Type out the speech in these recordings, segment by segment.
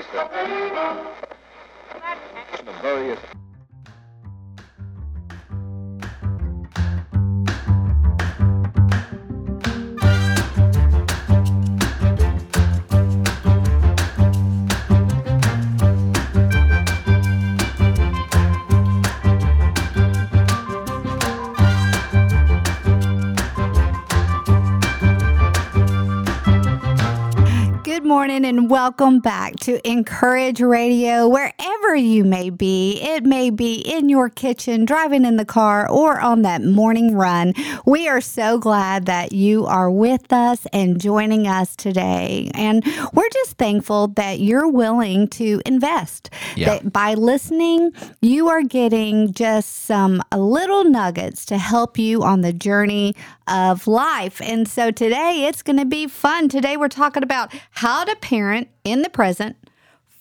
of the various morning and welcome back to inCourage Radio, wherever you may be. It may be in your kitchen, driving in the car, or on that morning run. We are so glad that you are with us and joining us today. And we're just thankful that you're willing to invest. Yeah. That by listening, you are getting just some uh, little nuggets to help you on the journey of life. And so today it's going to be fun. Today we're talking about how to parent in the present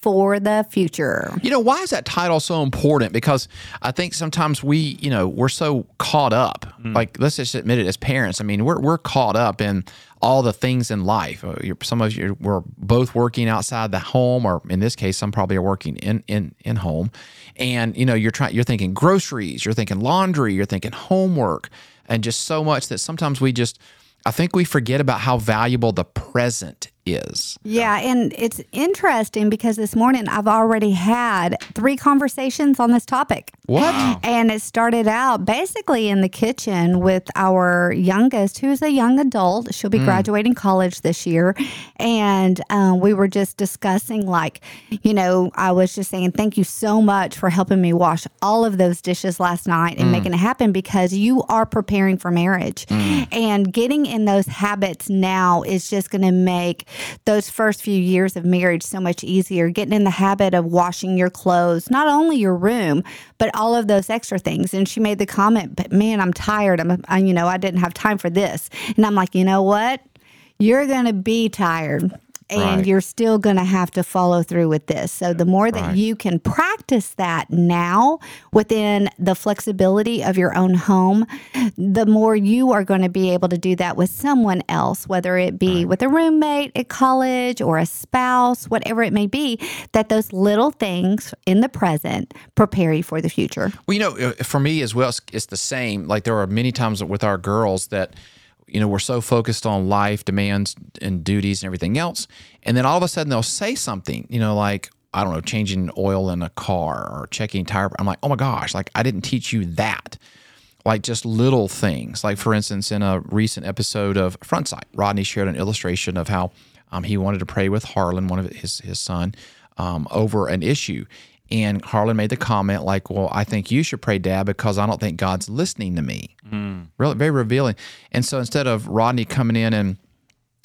for the future. You know, why is that title so important? Because I think sometimes we, you know, we're so caught up. Like, let's just admit it as parents. I mean, we're, we're caught up in all the things in life. Uh, you're- Some of you were both working outside the home, or in this case, some probably are working in, in, in home. And, you know, you're trying, you're thinking groceries, you're thinking laundry, you're thinking homework, and just so much that sometimes we just, I think we forget about how valuable the present is. Yeah, and it's interesting because this morning I've already had three conversations on this topic. What? And it started out basically in the kitchen with our youngest, who's a young adult. She'll be hmm. graduating college this year. And um, we were just discussing, like, you know, I was just saying, thank you so much for helping me wash all of those dishes last night and hmm. making it happen because you are preparing for marriage. Hmm. And getting in those habits now is just going to make those first few years of marriage so much easier. Getting in the habit of washing your clothes, not only your room, but all of those extra things. And she made the comment, but man, I'm tired. I'm, I, you know, I didn't have time for this. And I'm like, you know what? You're to be tired. And Right. you're still going to have to follow through with this. So, the more that Right. you can practice that now within the flexibility of your own home, the more you are going to be able to do that with someone else, whether it be with a roommate at college or a spouse, whatever it may be, that those little things in the present prepare you for the future. Well, you know, uh, for me as well, it's the same. Like there are many times with our girls that, you know, we're so focused on life demands and duties and everything else, and then all of a sudden they'll say something, you know, like I don't know, changing oil in a car or checking tire. I'm like, oh my gosh, like I didn't teach you that. Like just little things. Like for instance, in a recent episode of Frontsight, Rodney shared an illustration of how um, he wanted to pray with Harlan, one of his his son, um, over an issue. And Harlan made the comment like, "Well, I think you should pray, Dad, because I don't think God's listening to me." Really, very revealing. And so instead of Rodney coming in and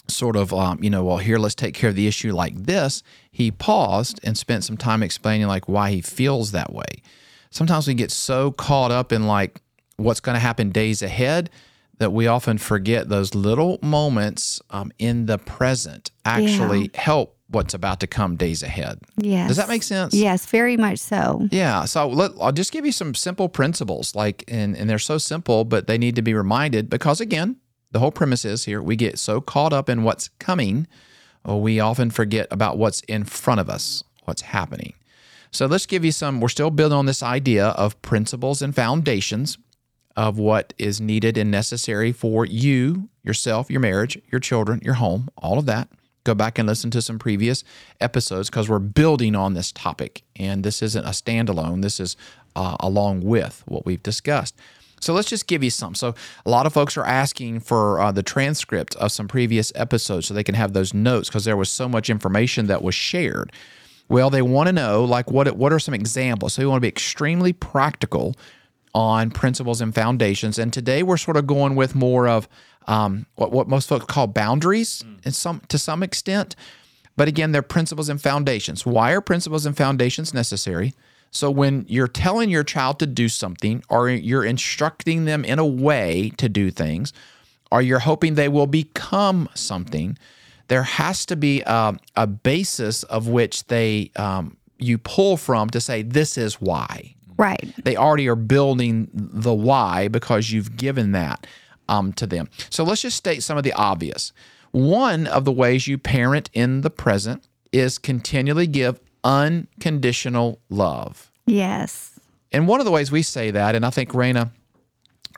sort of, um, you know, well, here, let's take care of the issue like this, he paused and spent some time explaining like why he feels that way. Sometimes we get so caught up in like what's going to happen days ahead that we often forget those little moments um, in the present actually help what's about to come days ahead. Yes. Does that make sense? Yes, very much so. Yeah. So let, I'll just give you some simple principles, like, and, and they're so simple, but they need to be reminded because, again, the whole premise is here we get so caught up in what's coming, uh, we often forget about what's in front of us, what's happening. So let's give you some, we're still building on this idea of principles and foundations of what is needed and necessary for you, yourself, your marriage, your children, your home, all of that. Go back and listen to some previous episodes because we're building on this topic. And this isn't a standalone, this is uh, along with what we've discussed. So let's just give you some. So a lot of folks are asking for uh, the transcript of some previous episodes so they can have those notes because there was so much information that was shared. Well, they want to know like what what are some examples. So we want to be extremely practical on principles and foundations. And today we're sort of going with more of um, what what most folks call boundaries, in some to some extent. But again, they're principles and foundations. Why are principles and foundations necessary? So when you're telling your child to do something, or you're instructing them in a way to do things, or you're hoping they will become something, there has to be a, a basis of which they um, you pull from to say this is why Right. they already are building the why because you've given that um, to them. So let's just state some of the obvious. One of the ways you parent in the present is continually give unconditional love. Yes. And one of the ways we say that, and I think Raina,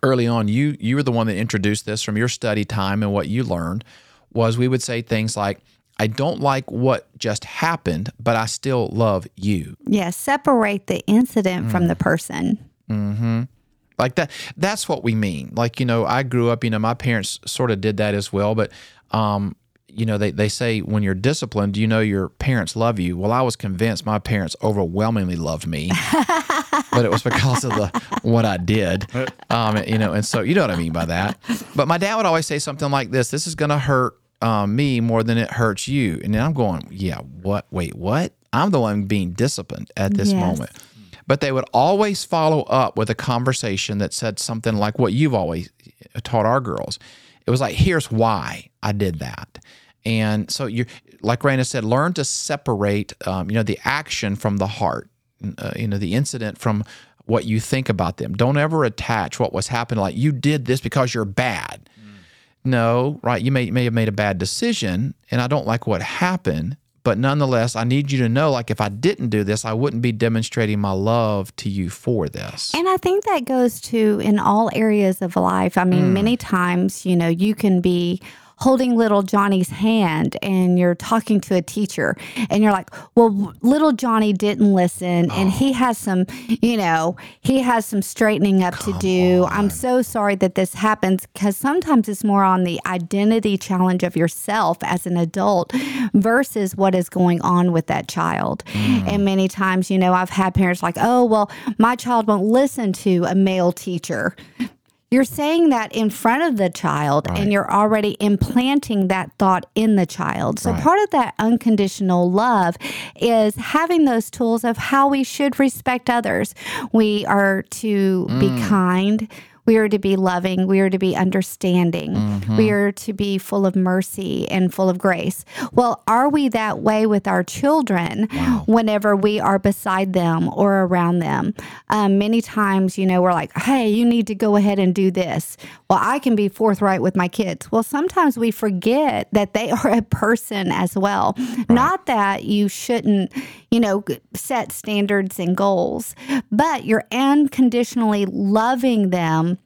early on, you you were the one that introduced this from your study time and what you learned, was we would say things like, I don't like what just happened, but I still love you. Yes. Separate the incident from Mm. the person. Like that that's what we mean. Like, you know, I grew up, you know, my parents sort of did that as well, but um you know, they, they say when you're disciplined, you know your parents love you. Well, I was convinced my parents overwhelmingly loved me, but it was because of the what I did, um, you know. And so you know what I mean by that. But my dad would always say something like this: "This is going to hurt um, me more than it hurts you." And then I'm going, "Yeah, what? Wait, what? I'm the one being disciplined at this Yes. moment." But they would always follow up with a conversation that said something like what you've always taught our girls. It was like, here's why I did that. And so you, like Raina said, learn to separate, um, you know, the action from the heart, uh, you know, the incident from what you think about them. Don't ever attach what was happening like you did this because you're bad. No, right? You may may have made a bad decision, and I don't like what happened. But nonetheless, I need you to know, like, if I didn't do this, I wouldn't be demonstrating my love to you for this. And I think that goes to in all areas of life. I Mm. mean, many times, you know, you can be holding little Johnny's hand and you're talking to a teacher and you're like, well, little Johnny didn't listen and he oh. has some, you know, he has some straightening up to do. I'm so sorry that this happens because sometimes it's more on the identity challenge of yourself as an adult versus what is going on with that child. Mm. And many times, you know, I've had parents like, oh, well, my child won't listen to a male teacher. You're saying that in front of the child Right. and you're already implanting that thought in the child. So, Right. part of that unconditional love is having those tools of how we should respect others. We are to be Mm. kind. We are to be loving. We are to be understanding. Mm-hmm. We are to be full of mercy and full of grace. Well, are we that way with our children whenever we are beside them or around them? Um, many times, you know, we're like, hey, you need to go ahead and do this. Well, I can be forthright with my kids. Well, sometimes we forget that they are a person as well. Not that you shouldn't, you know, set standards and goals, but you're unconditionally loving them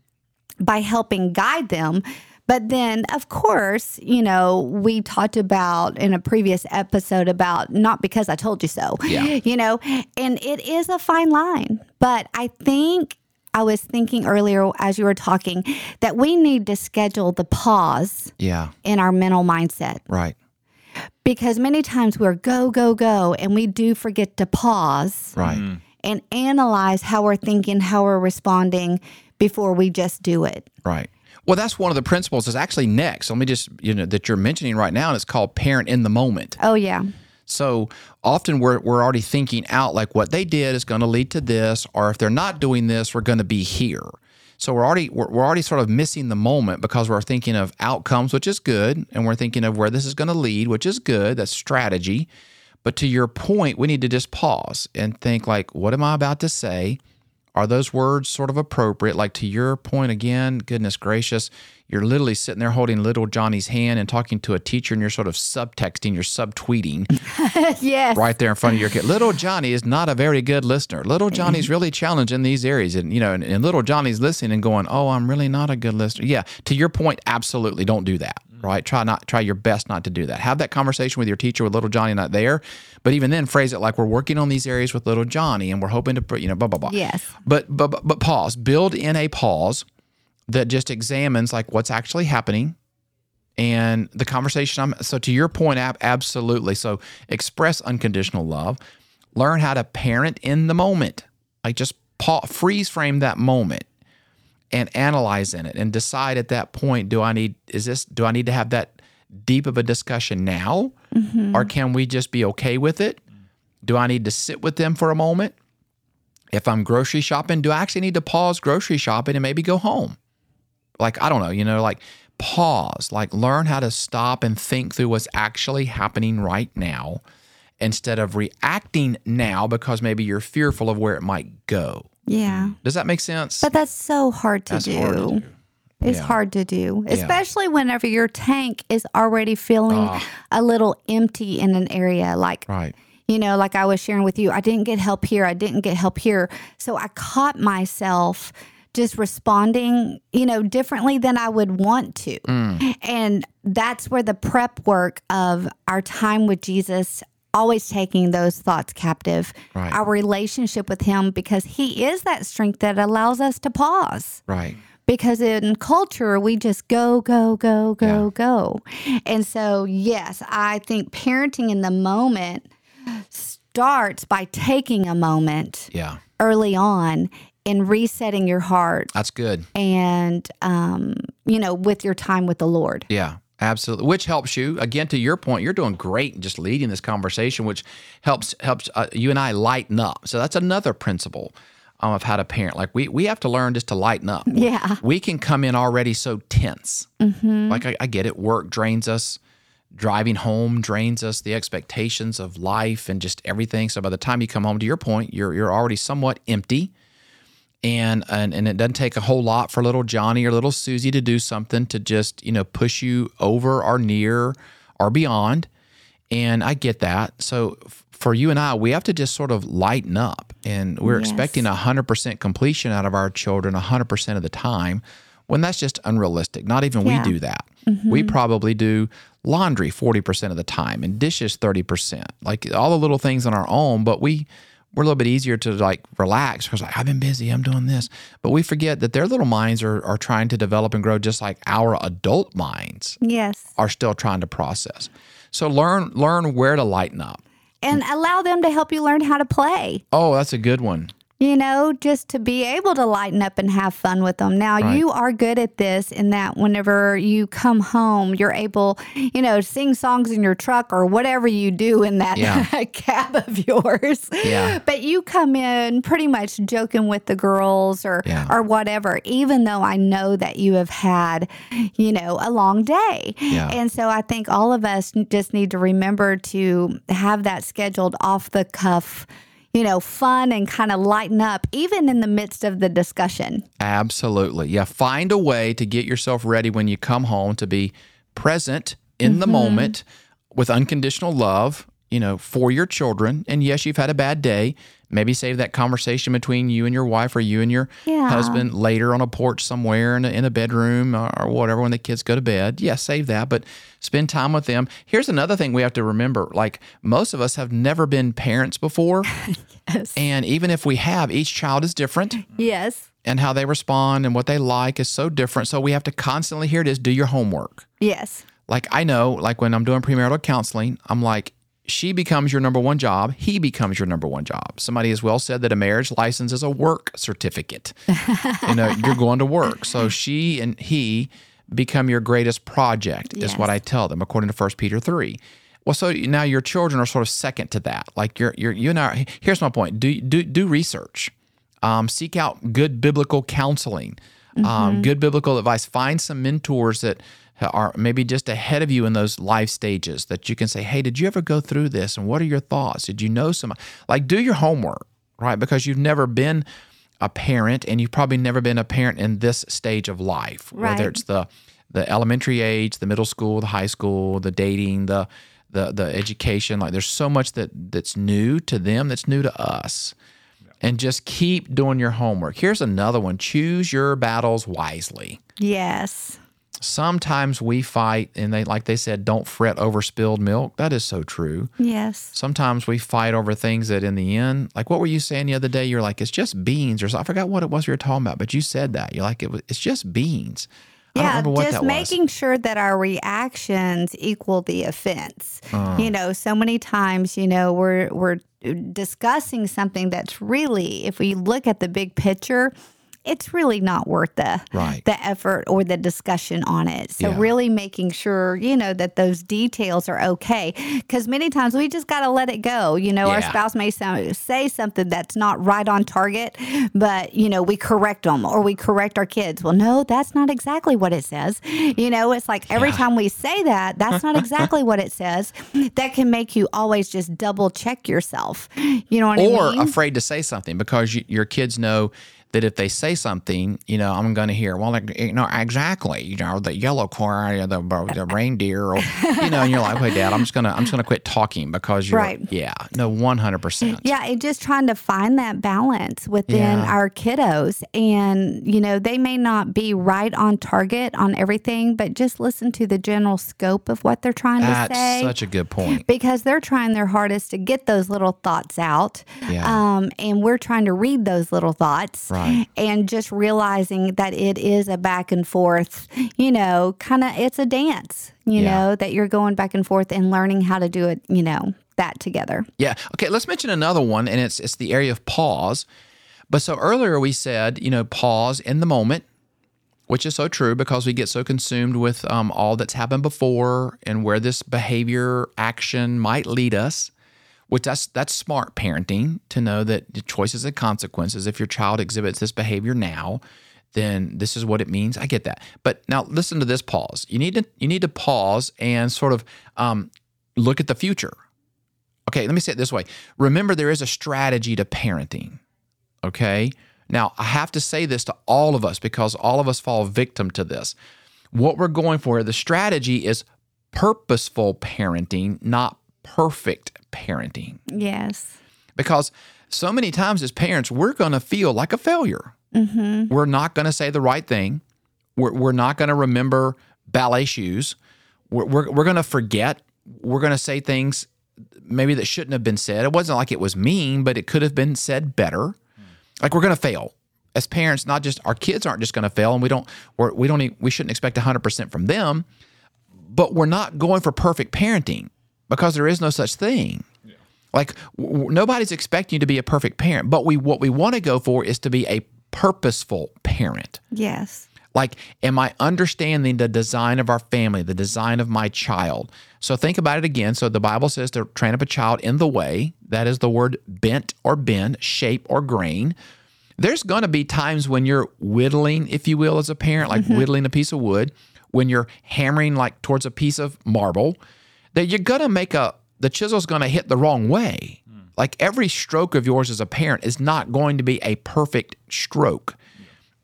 by helping guide them. But then, of course, you know, we talked about in a previous episode about not because I told you so, Yeah. you know, and it is a fine line. But I think I was thinking earlier as you were talking that we need to schedule the pause yeah, in our mental mindset right. Because many times we're go, go, go, and we do forget to pause Right. Mm. and analyze how we're thinking, how we're responding before we just do it. Right. Well, that's one of the principles is actually next. Let me just, you know, that you're mentioning right now, and it's called parent in the moment. Oh, yeah. So often we're, we're already thinking out like what they did is going to lead to this, or if they're not doing this, we're going to be here. So we're already we're, we're already sort of missing the moment because we're thinking of outcomes, which is good, and we're thinking of where this is going to lead, which is good. That's strategy. But to your point, we need to just pause and think like, what am I about to say? Are those words sort of appropriate? Like to your point again, goodness gracious, you're literally sitting there holding little Johnny's hand and talking to a teacher, and you're sort of subtexting, you're subtweeting yes. right there in front of your kid. Little Johnny is not a very good listener. Little Johnny's really challenged in these areas, and you know, and, and little Johnny's listening and going, "Oh, I'm really not a good listener." Yeah, to your point, absolutely, don't do that. Mm-hmm. Right? Try not try your best not to do that. Have that conversation with your teacher with little Johnny not there, but even then, phrase it like we're working on these areas with little Johnny, and we're hoping to, put, you know, blah blah blah. Yes. But but but, pause. Build in a pause that just examines like what's actually happening and the conversation I'm so to your point ab, absolutely so express unconditional love learn how to parent in the moment like just pa- freeze frame that moment and analyze in it and decide at that point do I need is this do I need to have that deep of a discussion now? Mm-hmm. Or can we just be okay with it? Do I need to sit with them for a moment? If I'm grocery shopping do I actually need to pause grocery shopping and maybe go home? Like I don't know, you know, like pause, like learn how to stop and think through what's actually happening right now instead of reacting now because maybe you're fearful of where it might go. Yeah. Does that make sense? But that's so hard to do. hard to do. It's Yeah. hard to do, especially whenever your tank is already feeling ah. a little empty in an area. Like, Right. you know, like I was sharing with you, I didn't get help here. I didn't get help here. So I caught myself just responding, you know, differently than I would want to. Mm. And that's where the prep work of our time with Jesus, always taking those thoughts captive, Right. our relationship with Him, because He is that strength that allows us to pause Right. because in culture we just go go go go Yeah. go and so yes i think parenting in the moment starts by taking a moment Yeah. early on and resetting your heart That's good. and um, you know with your time with the lord Yeah, absolutely. Which helps you again to your point. You're doing great just leading this conversation, which helps helps uh, you and I lighten up. So that's another principle um, of how to parent. Like we we have to learn just to lighten up. yeah We can come in already so tense. Like I, I get it. Work drains us. Driving home drains us. The expectations of life and just everything. So by the time you come home, to your point, you're you're already somewhat empty and, and and it doesn't take a whole lot for little Johnny or little Susie to do something to just you know push you over or near or beyond. And I get that. So f- for you and I, we have to just sort of lighten up, and we're Yes. expecting hundred percent completion out of our children hundred percent of the time, when that's just unrealistic. Not even Yeah. we do that. We mm-hmm. probably do laundry forty percent of the time and dishes thirty percent, like all the little things on our own. But we we're a little bit easier to like relax because like, I've been busy, I'm doing this. But we forget that their little minds are, are trying to develop and grow just like our adult minds yes are still trying to process. So learn learn where to lighten up. and allow them to help you learn how to play Oh, that's a good one. You know, just to be able to lighten up and have fun with them. Now, Right. you are good at this in that whenever you come home, you're able, you know, sing songs in your truck or whatever you do in that Yeah. cab of yours. Yeah. But you come in pretty much joking with the girls or Yeah. or whatever, even though I know that you have had, you know, a long day. Yeah. And so I think all of us just need to remember to have that scheduled off the cuff you know, fun and kind of lighten up, even in the midst of the discussion. Absolutely. Yeah. Find a way to get yourself ready when you come home to be present in the mm-hmm. moment with unconditional love, you know, for your children. And yes, you've had a bad day. Maybe save that conversation between you and your wife or you and your Yeah. husband later on a porch somewhere in a, in a bedroom or, whatever when the kids go to bed. Yeah, save that, but spend time with them. Here's another thing we have to remember like, most of us have never been parents before. Yes. And even if we have, each child is different Yes. and how they respond and what they like is so different. So we have to constantly hear it is do your homework. Yes. Like I know, like when I'm doing premarital counseling, I'm like, she becomes your number one job, he becomes your number one job. Somebody has well said that a marriage license is a work certificate. you know, you're going to work. So she and he become your greatest project, is what I tell them, according to 1 Peter 3. Well, so now your children are sort of second to that. Like you're, you're, you know, here's my point: do do do research, um, seek out good biblical counseling, um, good biblical advice. Find some mentors that are maybe just ahead of you in those life stages that you can say, "Hey, did you ever go through this? And what are your thoughts? Did you know some?" Like, do your homework, right? Because you've never been a parent, and you've probably never been a parent in this stage of life, Right. whether it's the the elementary age, the middle school, the high school, the dating, the the the education. Like there's so much that that's new to them that's new to us. And just keep doing your homework. Here's another one. Choose your battles wisely. Yes. Sometimes we fight and they like they said don't fret over spilled milk. That is so true. Yes. Sometimes we fight over things that in the end, like what were you saying the other day? You're like, it's just beans or something. I forgot what it was you were talking about, but you said that. You're like, it was, it's just beans. I don't Yeah, what just that was. making sure that our reactions equal the offense. Uh. You know, so many times, you know, we're we're discussing something that's really, if we look at the big picture, it's really not worth the Right. the effort or the discussion on it. So Yeah. really making sure, you know, that those details are okay cuz many times we just got to let it go. You know, our spouse may say something that's not right on target, but you know, we correct them or we correct our kids. Well, no, that's not exactly what it says. You know, it's like every Yeah. time we say that, that's not exactly what it says. That can make you always just double check yourself. You know what or I mean? afraid to say something because you, your kids know that if they say something, you know, I'm going to hear, well, like, you know, exactly, you know, the yellow car, the, the reindeer, or, you know, and you're like, wait, Dad, I'm just gonna I'm just gonna quit talking because you're, Right. yeah, no, 100. percent Yeah, and just trying to find that balance within Yeah. our kiddos. And, you know, they may not be right on target on everything, but just listen to the general scope of what they're trying to That's say. such a good point. because they're trying their hardest to get those little thoughts out. Yeah. Um, and we're trying to read those little thoughts. Right. And just realizing that it is a back and forth, you know, kind of, it's a dance, you Yeah. know, that you're going back and forth and learning how to do it, you know, that together. Yeah. Okay. Let's mention another one, and it's it's the area of pause. But so earlier we said, you know, pause in the moment, which is so true because we get so consumed with um, all that's happened before and where this behavior action might lead us. Which that's that's smart parenting to know that the choices and consequences. If your child exhibits this behavior now, then this is what it means. I get that. But now listen to this pause. You need to you need to pause and sort of um, look at the future. Okay, let me say it this way. Remember, there is a strategy to parenting. Okay. Now, I have to say this to all of us because all of us fall victim to this. What we're going for, the strategy is purposeful parenting, not perfect parenting. Yes. Because so many times as parents, we're going to feel like a failure. Mm-hmm. We're not going to say the right thing. We're, we're not going to remember ballet shoes. We're, we're, we're going to forget. We're going to say things maybe that shouldn't have been said. It wasn't like it was mean, but it could have been said better. Hmm. Like we're going to fail as parents. Not just our kids aren't just going to fail, and we don't we're, we don't we shouldn't expect hundred percent from them. But we're not going for perfect parenting because there is no such thing. Like w- w- nobody's expecting you to be a perfect parent, but we what we want to go for is to be a purposeful parent. Yes. Like, am I understanding the design of our family, the design of my child? So think about it again. So the Bible says to train up a child in the way. That is the word bent or bend, shape or grain. There's going to be times when you're whittling, if you will, as a parent, like mm-hmm. whittling a piece of wood, when you're hammering like towards a piece of marble, that you're going to make a, the chisel's going to hit the wrong way. Hmm. Like every stroke of yours as a parent is not going to be a perfect stroke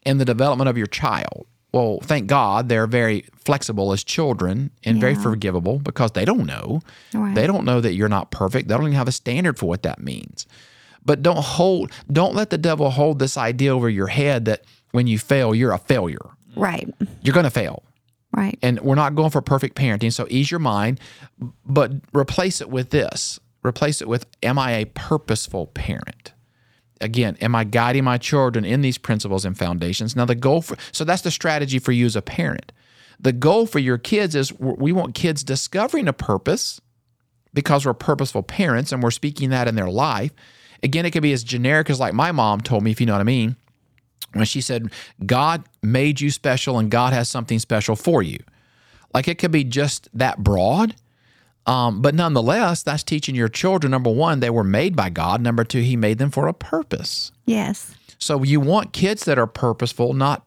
in the development of your child. Well, thank God they're very flexible as children and very forgivable because they don't know. Right. They don't know that you're not perfect. They don't even have a standard for what that means. But don't hold don't let the devil hold this idea over your head that when you fail, you're a failure. Right. You're going to fail. Right. And we're not going for perfect parenting, so ease your mind, but replace it with this. Replace it with am I a purposeful parent? Again, am I guiding my children in these principles and foundations? Now, the goal for so that's the strategy for you as a parent. The goal for your kids is we want kids discovering a purpose because we're purposeful parents and we're speaking that in their life. Again, it could be as generic as like my mom told me, if you know what I mean, when she said, God made you special and God has something special for you. Like it could be just that broad. Um, but nonetheless, that's teaching your children number one, they were made by God. Number two, He made them for a purpose. Yes. So you want kids that are purposeful, not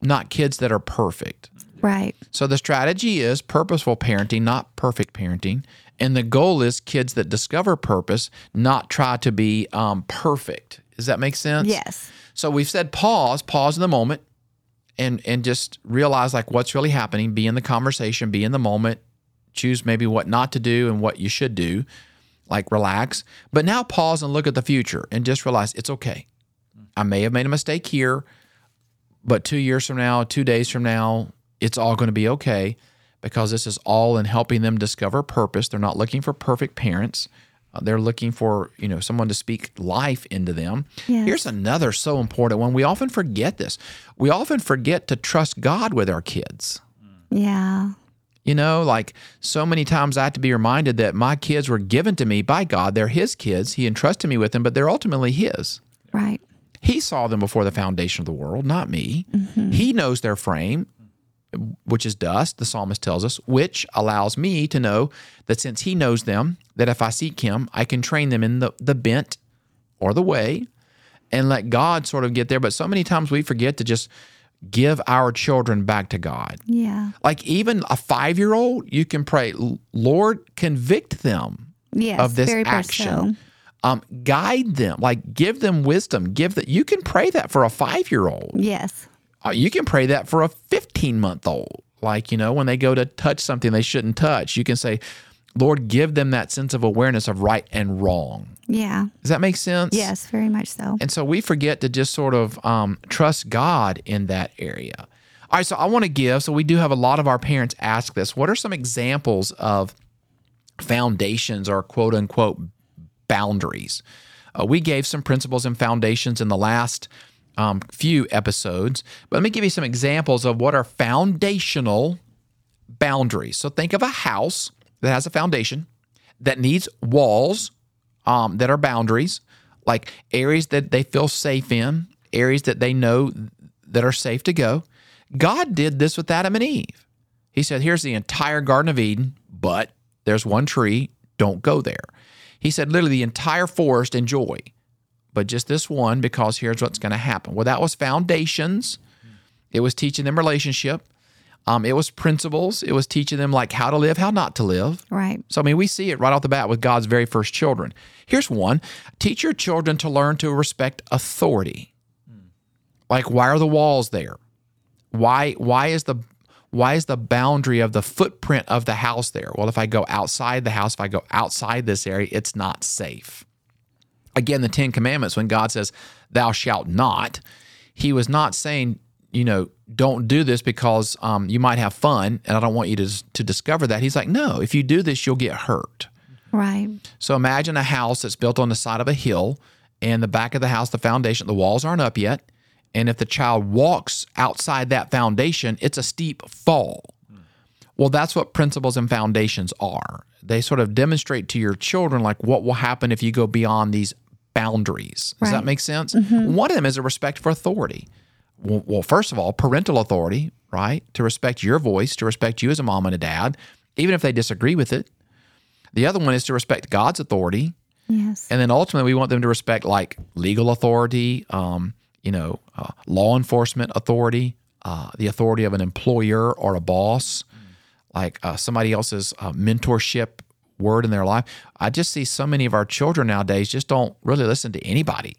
not kids that are perfect. Right. So the strategy is purposeful parenting, not perfect parenting. And the goal is kids that discover purpose, not try to be um, perfect. Does that make sense? Yes. So we've said pause, pause in the moment, and and just realize like what's really happening. Be in the conversation, be in the moment. Choose maybe what not to do and what you should do. Like relax, but now pause and look at the future and just realize it's okay. I may have made a mistake here, but two years from now, two days from now, it's all going to be okay because this is all in helping them discover purpose. They're not looking for perfect parents. Uh, they're looking for you know someone to speak life into them. Yes. Here's another so important one. We often forget this. We often forget to trust God with our kids. Yeah. You know, like so many times I have to be reminded that my kids were given to me by God. They're His kids. He entrusted me with them, but they're ultimately His. Right. He saw them before the foundation of the world, not me. He knows their frame, which is dust, the psalmist tells us, which allows me to know that since he knows them, that if I seek him, I can train them in the, the bent or the way and let God sort of get there. But so many times we forget to just give our children back to God. Yeah. Like even a five year old, you can pray, Lord, convict them Yes. of this very action. so. Um, guide them, like give them wisdom. Give that you can pray that for a five year old. Yes. Uh, you can pray that for a 15 month old. Like, you know, when they go to touch something they shouldn't touch, you can say, Lord, give them that sense of awareness of right and wrong. Yeah. Does that make sense? Yes, very much so. And so we forget to just sort of um, trust God in that area. All right, so I want to give. So we do have a lot of our parents ask this. What are some examples of foundations or quote unquote boundaries? Uh, we gave some principles and foundations in the last um, few episodes, but let me give you some examples of what are foundational boundaries. So think of a house that has a foundation that needs walls um, that are boundaries, like areas that they feel safe in, areas that they know that are safe to go. God did this with Adam and Eve. He said, Here's the entire Garden of Eden, but there's one tree, don't go there. He said, literally, the entire forest enjoy, but just this one, because here's what's going to happen. Well, that was foundations, it was teaching them relationship. Um, it was principles. It was teaching them like how to live, how not to live. Right. So I mean, we see it right off the bat with God's very first children. Here's one: teach your children to learn to respect authority. Like, why are the walls there? Why why is the why is the boundary of the footprint of the house there? Well, if I go outside the house, if I go outside this area, it's not safe. Again, the Ten Commandments, when God says, "Thou shalt not," He was not saying, you know, don't do this because um, you might have fun, and I don't want you to to discover that. He's like, no, if you do this, you'll get hurt. Right. So imagine a house that's built on the side of a hill, and the back of the house, the foundation, the walls aren't up yet. And if the child walks outside that foundation, it's a steep fall. Well, that's what principles and foundations are. They sort of demonstrate to your children like what will happen if you go beyond these boundaries. Does that make sense? One of them is a respect for authority. Well, well, first of all, parental authority, right? To respect your voice, to respect you as a mom and a dad, even if they disagree with it. The other one is to respect God's authority. Yes. And then ultimately, we want them to respect like legal authority, um, you know, uh, law enforcement authority, uh, the authority of an employer or a boss, like uh, somebody else's uh, mentorship word in their life. I just see so many of our children nowadays just don't really listen to anybody,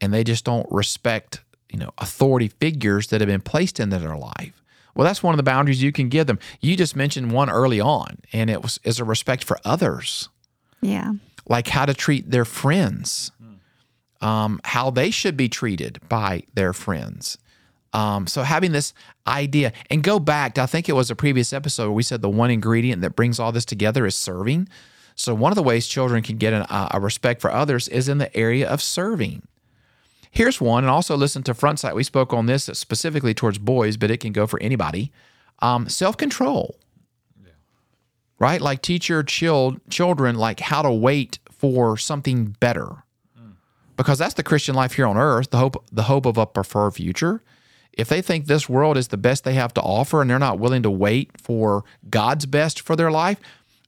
and they just don't respect, you know, authority figures that have been placed into their life. Well, that's one of the boundaries you can give them. You just mentioned one early on, and it was is a respect for others yeah. like how to treat their friends, um, how they should be treated by their friends. Um, so having this idea and go back to I think it was a previous episode where we said the one ingredient that brings all this together is serving. So one of the ways children can get an, a a respect for others is in the area of serving. Here's one, and also listen to Frontside. We spoke on this specifically towards boys, but it can go for anybody. Um, Self control right? Like teach your chil- children like how to wait for something better. Because that's the Christian life here on earth, the hope the hope of a preferred future. If they think this world is the best they have to offer and they're not willing to wait for God's best for their life,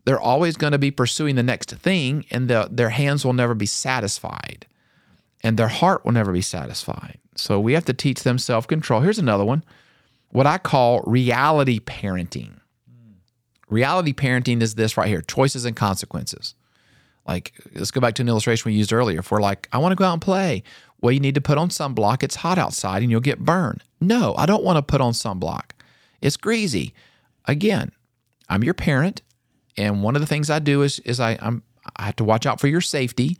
they're always going to be pursuing the next thing and the, their hands will never be satisfied and their heart will never be satisfied. So we have to teach them self-control. Here's another one. What I call reality parenting. Reality parenting is this right here choices and consequences. Like, let's go back to an illustration we used earlier. If we're like, I want to go out and play, well, you need to put on sunblock. It's hot outside and you'll get burned. No, I don't want to put on sunblock. It's greasy. Again, I'm your parent, and one of the things I do is is I I'm I have to watch out for your safety.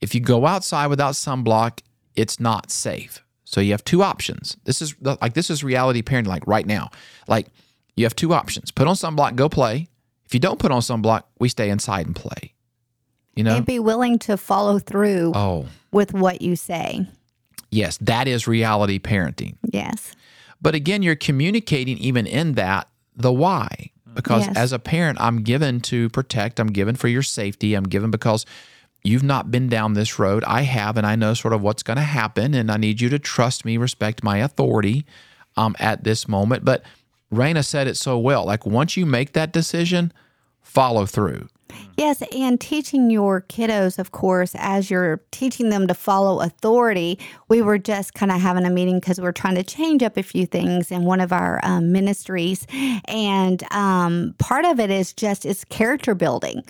If you go outside without sunblock, it's not safe. So you have two options. This is like this is reality parenting like right now. Like you have two options. Put on sunblock, go play. If you don't put on sunblock, we stay inside and play. You know? And be willing to follow through Oh, with what you say. yes, that is reality parenting. Yes. But again, you're communicating even in that the why. Because Yes. as a parent, I'm given to protect, I'm given for your safety, I'm given because you've not been down this road. I have, and I know sort of what's going to happen, and I need you to trust me, respect my authority um, at this moment. But Raina said it so well. Like once you make that decision, follow through. Yes, and teaching your kiddos, of course, as you're teaching them to follow authority. We were just kind of having a meeting because we're trying to change up a few things in one of our um, ministries, and um, part of it is just it's character building,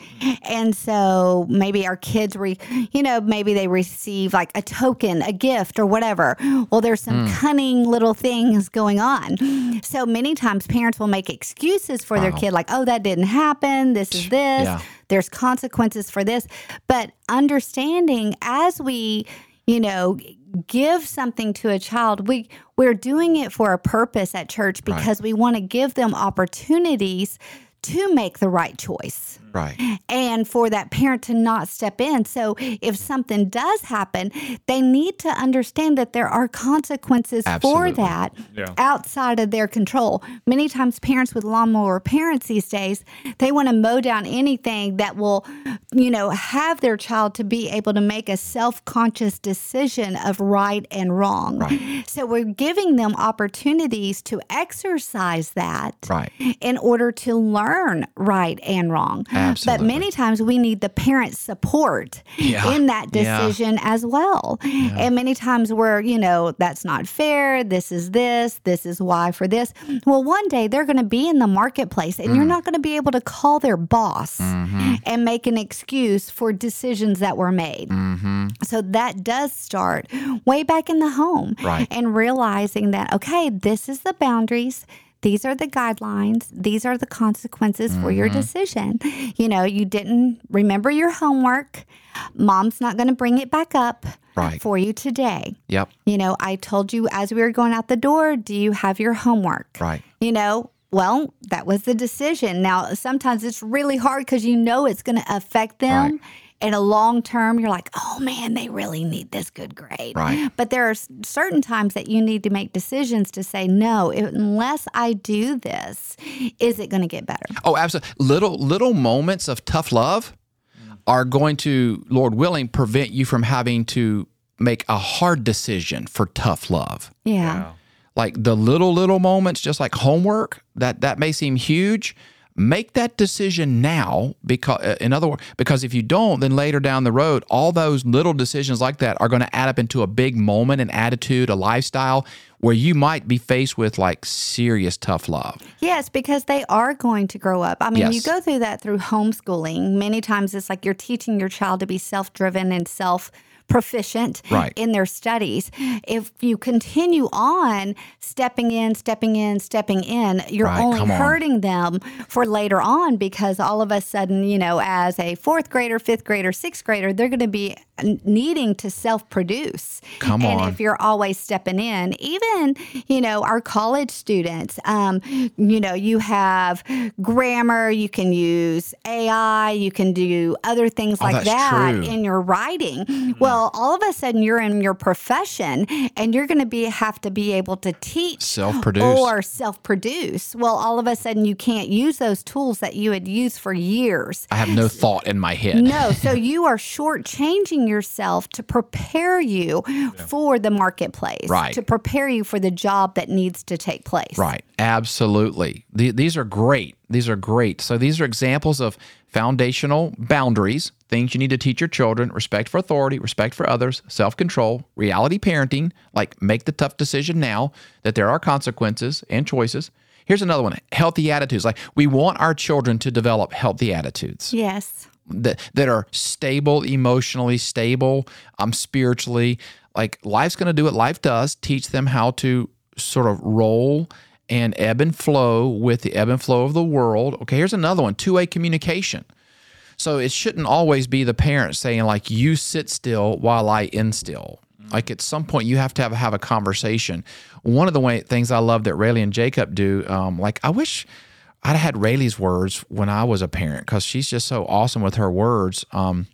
and so maybe our kids, re, you know, maybe they receive like a token, a gift, or whatever. Well, there's some cunning little things going on. So many times parents will make excuses for their kid, like, "Oh, that didn't happen. This is this." Yeah. There's consequences for this. But understanding as we you know give something to a child we we're doing it for a purpose at church because we want to give them opportunities to make the right choice Right. and for that parent to not step in. So if something does happen, they need to understand that there are consequences Absolutely. for that Yeah. outside of their control. Many times parents with lawnmower parents these days, they want to mow down anything that will, you know, have their child to be able to make a self-conscious decision of right and wrong. So we're giving them opportunities to exercise that Right. in order to learn right and wrong. Absolutely. But many times we need the parent support Yeah. in that Yeah. decision as well. And many times we're, you know, that's not fair. This is this. This is why for this. Well, one day they're going to be in the marketplace and Mm. you're not going to be able to call their boss Mm-hmm. and make an excuse for decisions that were made. Mm-hmm. So that does start way back in the home. Right. And realizing that, okay, this is the boundaries. These are the guidelines. These are the consequences for your Mm-hmm. decision. You know, you didn't remember your homework. Mom's not going to bring it back up Right. for you today. Yep. You know, I told you as we were going out the door, do you have your homework? Right. You know, well, that was the decision. Now, sometimes it's really hard because you know it's going to affect them. Right. In a long term, you're like, oh man, they really need this good grade. Right. But there are certain times that you need to make decisions to say, no, unless I do this, is it going to get better? Oh, absolutely. Little little moments of tough love are going to, Lord willing, prevent you from having to make a hard decision for tough love. Yeah. Like the little little moments, just like homework, that that may seem huge. Make that decision now because, uh, in other words, because if you don't, then later down the road, all those little decisions like that are going to add up into a big moment, an attitude, a lifestyle where you might be faced with like serious tough love. Yes, because they are going to grow up. I mean, you go through that through homeschooling. Many times it's like you're teaching your child to be self driven and self proficient Right. in their studies. If you continue on stepping in, stepping in, stepping in, you're Right, only on. hurting them for later on because all of a sudden, you know, as a fourth grader, fifth grader, sixth grader, they're going to be needing to self produce. Come on. and on. if you're always stepping in, even, you know, our college students, um, you know, you have grammar, you can use AI, you can do other things like Oh, that's that true. in your writing. Well, all of a sudden you're in your profession and you're going to be have to be able to teach Self-produce. or self-produce. Well, all of a sudden you can't use those tools that you had used for years. I have no thought in my head. No, so you are shortchanging yourself to prepare you for the marketplace, Right. To prepare you for the job that needs to take place. Right. Absolutely. The- these are great. These are great. So these are examples of foundational boundaries, things you need to teach your children respect for authority, respect for others, self control, reality parenting, like make the tough decision now that there are consequences and choices. Here's another one healthy attitudes. Like we want our children to develop healthy attitudes Yes. that that are stable emotionally stable um spiritually like life's going to do what life does teach them how to sort of roll and ebb and flow with the ebb and flow of the world. Okay here's another one two-way communication. So it shouldn't always be the parent saying like you sit still while i instill like at some point you have to have, have a conversation. One of the way, things i love that rayleigh and jacob do um, like i wish I'd had Rayleigh's words when I was a parent because she's just so awesome with her words. Um,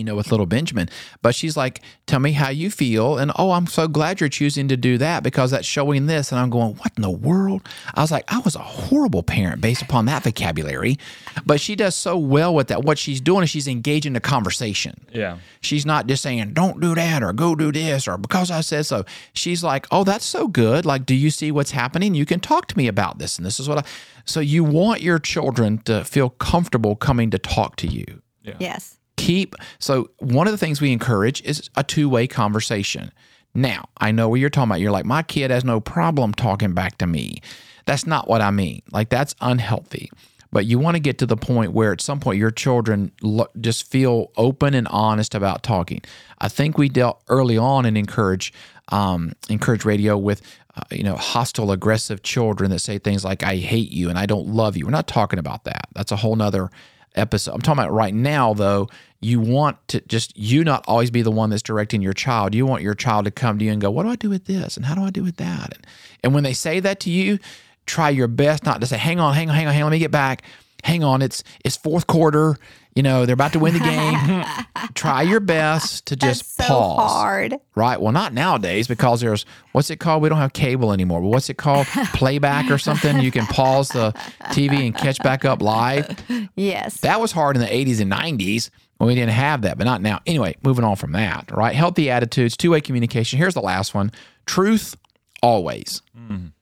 you know, with little Benjamin. But she's like, tell me how you feel. And oh, I'm so glad you're choosing to do that because that's showing this. And I'm going, what in the world? I was like, I was a horrible parent based upon that vocabulary. But she does so well with that. What she's doing is she's engaging the conversation. Yeah. She's not just saying, don't do that or go do this or because I said so. She's like, oh, that's so good. Like, do you see what's happening? You can talk to me about this. And this is what I. So you want your children to feel comfortable coming to talk to you Yes. Keep so one of the things we encourage is a two-way conversation. Now i know what you're talking about. You're like my kid has no problem talking back to me. That's not what i mean. Like that's unhealthy. But you want to get to the point where at some point your children lo- just feel open and honest about talking. I think we dealt early on and encourage um, inCourage Radio with uh, you know hostile aggressive children that say things like i hate you and i don't love you. We're not talking about that. That's a whole nother episode. I'm talking about right now, though. You want to just you not always be the one that's directing your child. You want your child to come to you and go, "What do I do with this? And how do I do with that?" And, and when they say that to you, try your best not to say, "Hang on, hang on, hang on, hang on. Let me get back. Hang on. It's it's fourth quarter. You know they're about to win the game. try your best to just That's so pause. hard. Right. Well, not nowadays because there's what's it called? We don't have cable anymore. But what's it called? Playback or something? You can pause the TV and catch back up live. Yes. That was hard in the 80s and 90s when we didn't have that, but not now. Anyway, moving on from that, right? Healthy attitudes, two way communication. Here's the last one truth always. Mm.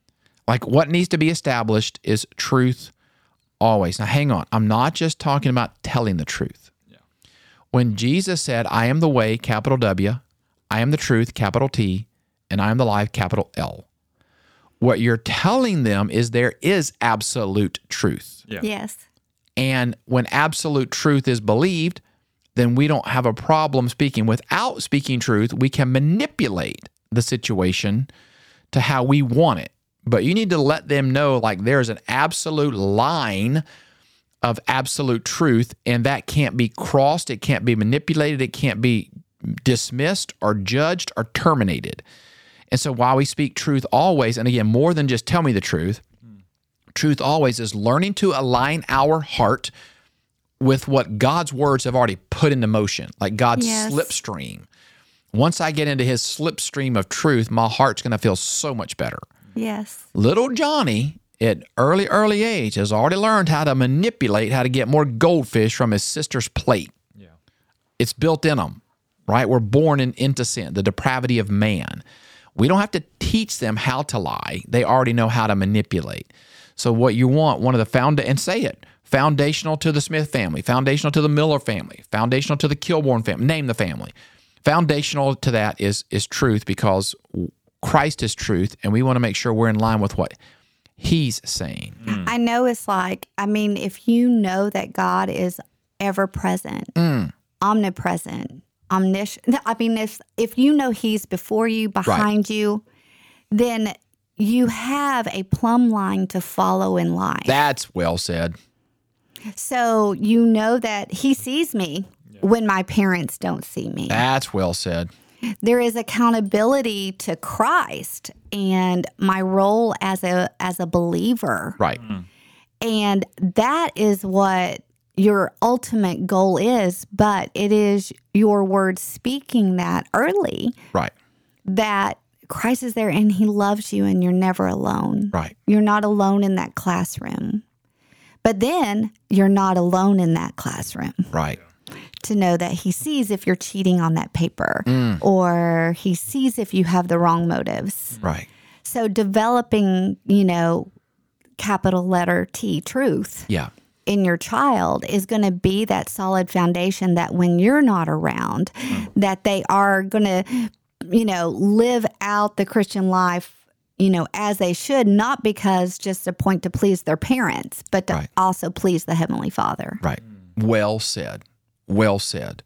Like what needs to be established is truth always. Now, hang on. I'm not just talking about telling the truth. When Jesus said, I am the way, capital W, I am the truth, capital T, and I am the life, capital L. What you're telling them is there is absolute truth. Yeah. Yes. And when absolute truth is believed, then we don't have a problem speaking. Without speaking truth, we can manipulate the situation to how we want it. But you need to let them know like there's an absolute line of absolute truth, and that can't be crossed, it can't be manipulated, it can't be dismissed or judged or terminated. And so while we speak truth always, and again, more than just tell me the truth, truth always is learning to align our heart with what God's words have already put into motion, like God's Yes. slipstream. Once I get into his slipstream of truth, my heart's going to feel so much better. Yes. Little Johnny, at early, early age, has already learned how to manipulate, how to get more goldfish from his sister's plate. Yeah. It's built in them, right? We're born in, into sin, the depravity of man. We don't have to teach them how to lie. They already know how to manipulate. So what you want, one of the found and say it, foundational to the Smith family, foundational to the Miller family, foundational to the Kilborn family, name the family. Foundational to that is is truth because Christ is truth and we want to make sure we're in line with what he's saying. Mm. I know it's like, I mean, if you know that God is ever present, mm. omnipresent, omniscient, I mean, if, if you know He's before you, behind you, then you have a plumb line to follow in life. That's well said. so you know that He sees me when my parents don't see me. That's well said. There is accountability to Christ and my role as a as a believer. Right. Hmm. And that is what your ultimate goal is, but it is your word speaking that early Right. that Christ is there and he loves you and you're never alone. Right. You're not alone in that classroom. But then you're not alone in that classroom Right. To know that he sees if you're cheating on that paper mm. or he sees if you have the wrong motives. Right. So developing, you know, capital letter T truth Yeah. in your child is going to be that solid foundation that when you're not around mm. that they are going to you know live out the Christian life you know as they should not because just a point to please their parents but to Right. also please the heavenly father. Right. Well said. Well said.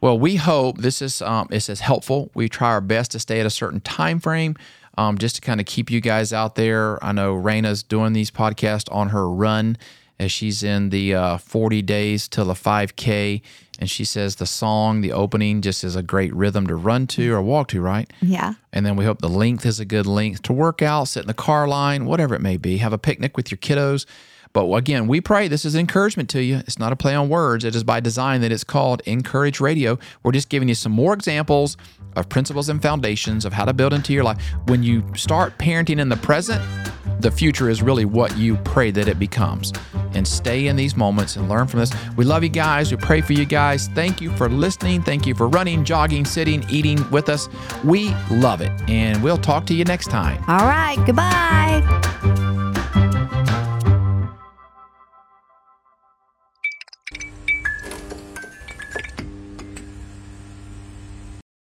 Well, we hope this is um, this is helpful. We try our best to stay at a certain time frame, um, just to kind of keep you guys out there. I know Raina's doing these podcasts on her run as she's in the uh, 40 days till the 5K, and she says the song, the opening, just is a great rhythm to run to or walk to. Right. Yeah. And then we hope the length is a good length to work out, sit in the car line, whatever it may be, have a picnic with your kiddos. But again, we pray this is encouragement to you. It's not a play on words. It is by design that it's called inCourage Radio. We're just giving you some more examples of principles and foundations of how to build into your life. When you start parenting in the present, the future is really what you pray that it becomes. And stay in these moments and learn from this. We love you guys. We pray for you guys. Thank you for listening. Thank you for running, jogging, sitting, eating with us. We love it. And we'll talk to you next time. All right. Goodbye.